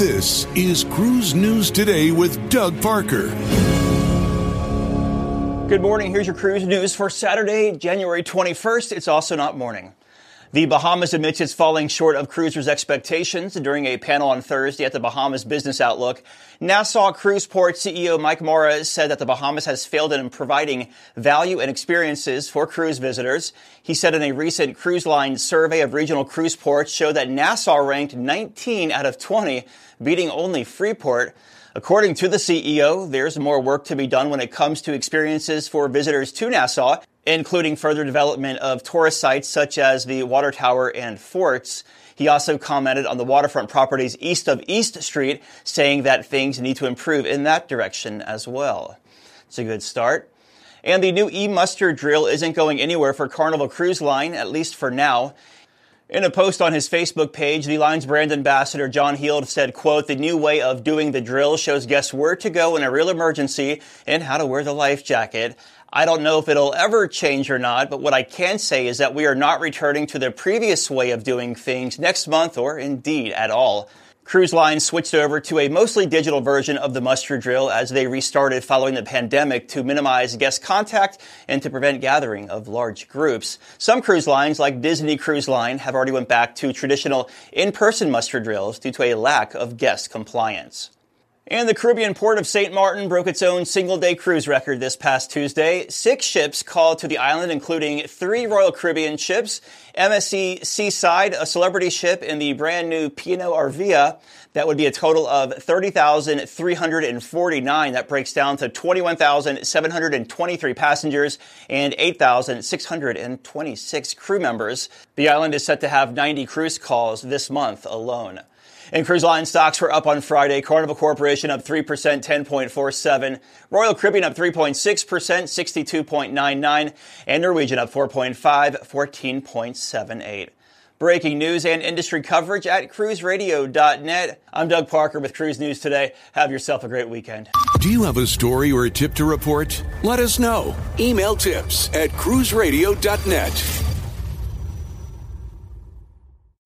This is Cruise News Today with Doug Parker. Good morning. Here's your cruise news for Saturday, January 21st. It's also not morning. The Bahamas admits it's falling short of cruisers' expectations during a panel on Thursday at the Bahamas Business Outlook. Nassau Cruise Port CEO Mike Maura said that the Bahamas has failed in providing value and experiences for cruise visitors. He said in a recent cruise line survey of regional cruise ports showed that Nassau ranked 19 out of 20, beating only Freeport. According to the CEO, there's more work to be done when it comes to experiences for visitors to Nassau including further development of tourist sites such as the water tower and forts. He also commented on the waterfront properties east of East Street, saying that things need to improve in that direction as well. It's a good start. And the new e-muster drill isn't going anywhere for Carnival Cruise Line, at least for now. In a post on his Facebook page, the line's brand ambassador John Heald said, quote, the new way of doing the drill shows guests where to go in a real emergency and how to wear the life jacket. I don't know if it'll ever change or not, but what I can say is that we are not returning to the previous way of doing things next month or indeed at all. Cruise lines switched over to a mostly digital version of the muster drill as they restarted following the pandemic to minimize guest contact and to prevent gathering of large groups. Some cruise lines, like Disney Cruise Line, have already went back to traditional in-person muster drills due to a lack of guest compliance. And the Caribbean port of St. Martin broke its own single day cruise record this past Tuesday. Six ships called to the island, including three Royal Caribbean ships, MSC Seaside, a celebrity ship, and the brand new P&O Arvia. That would be a total of 30,349. That breaks down to 21,723 passengers and 8,626 crew members. The island is set to have 90 cruise calls this month alone. And cruise line stocks were up on Friday. Carnival Corporation up 3%, 10.47. Royal Caribbean up 3.6%, 62.99. And Norwegian up 4.5, 14.78. Breaking news and industry coverage at cruiseradio.net. I'm Doug Parker with Cruise News Today. Have yourself a great weekend. Do you have a story or a tip to report? Let us know. Email tips at cruiseradio.net.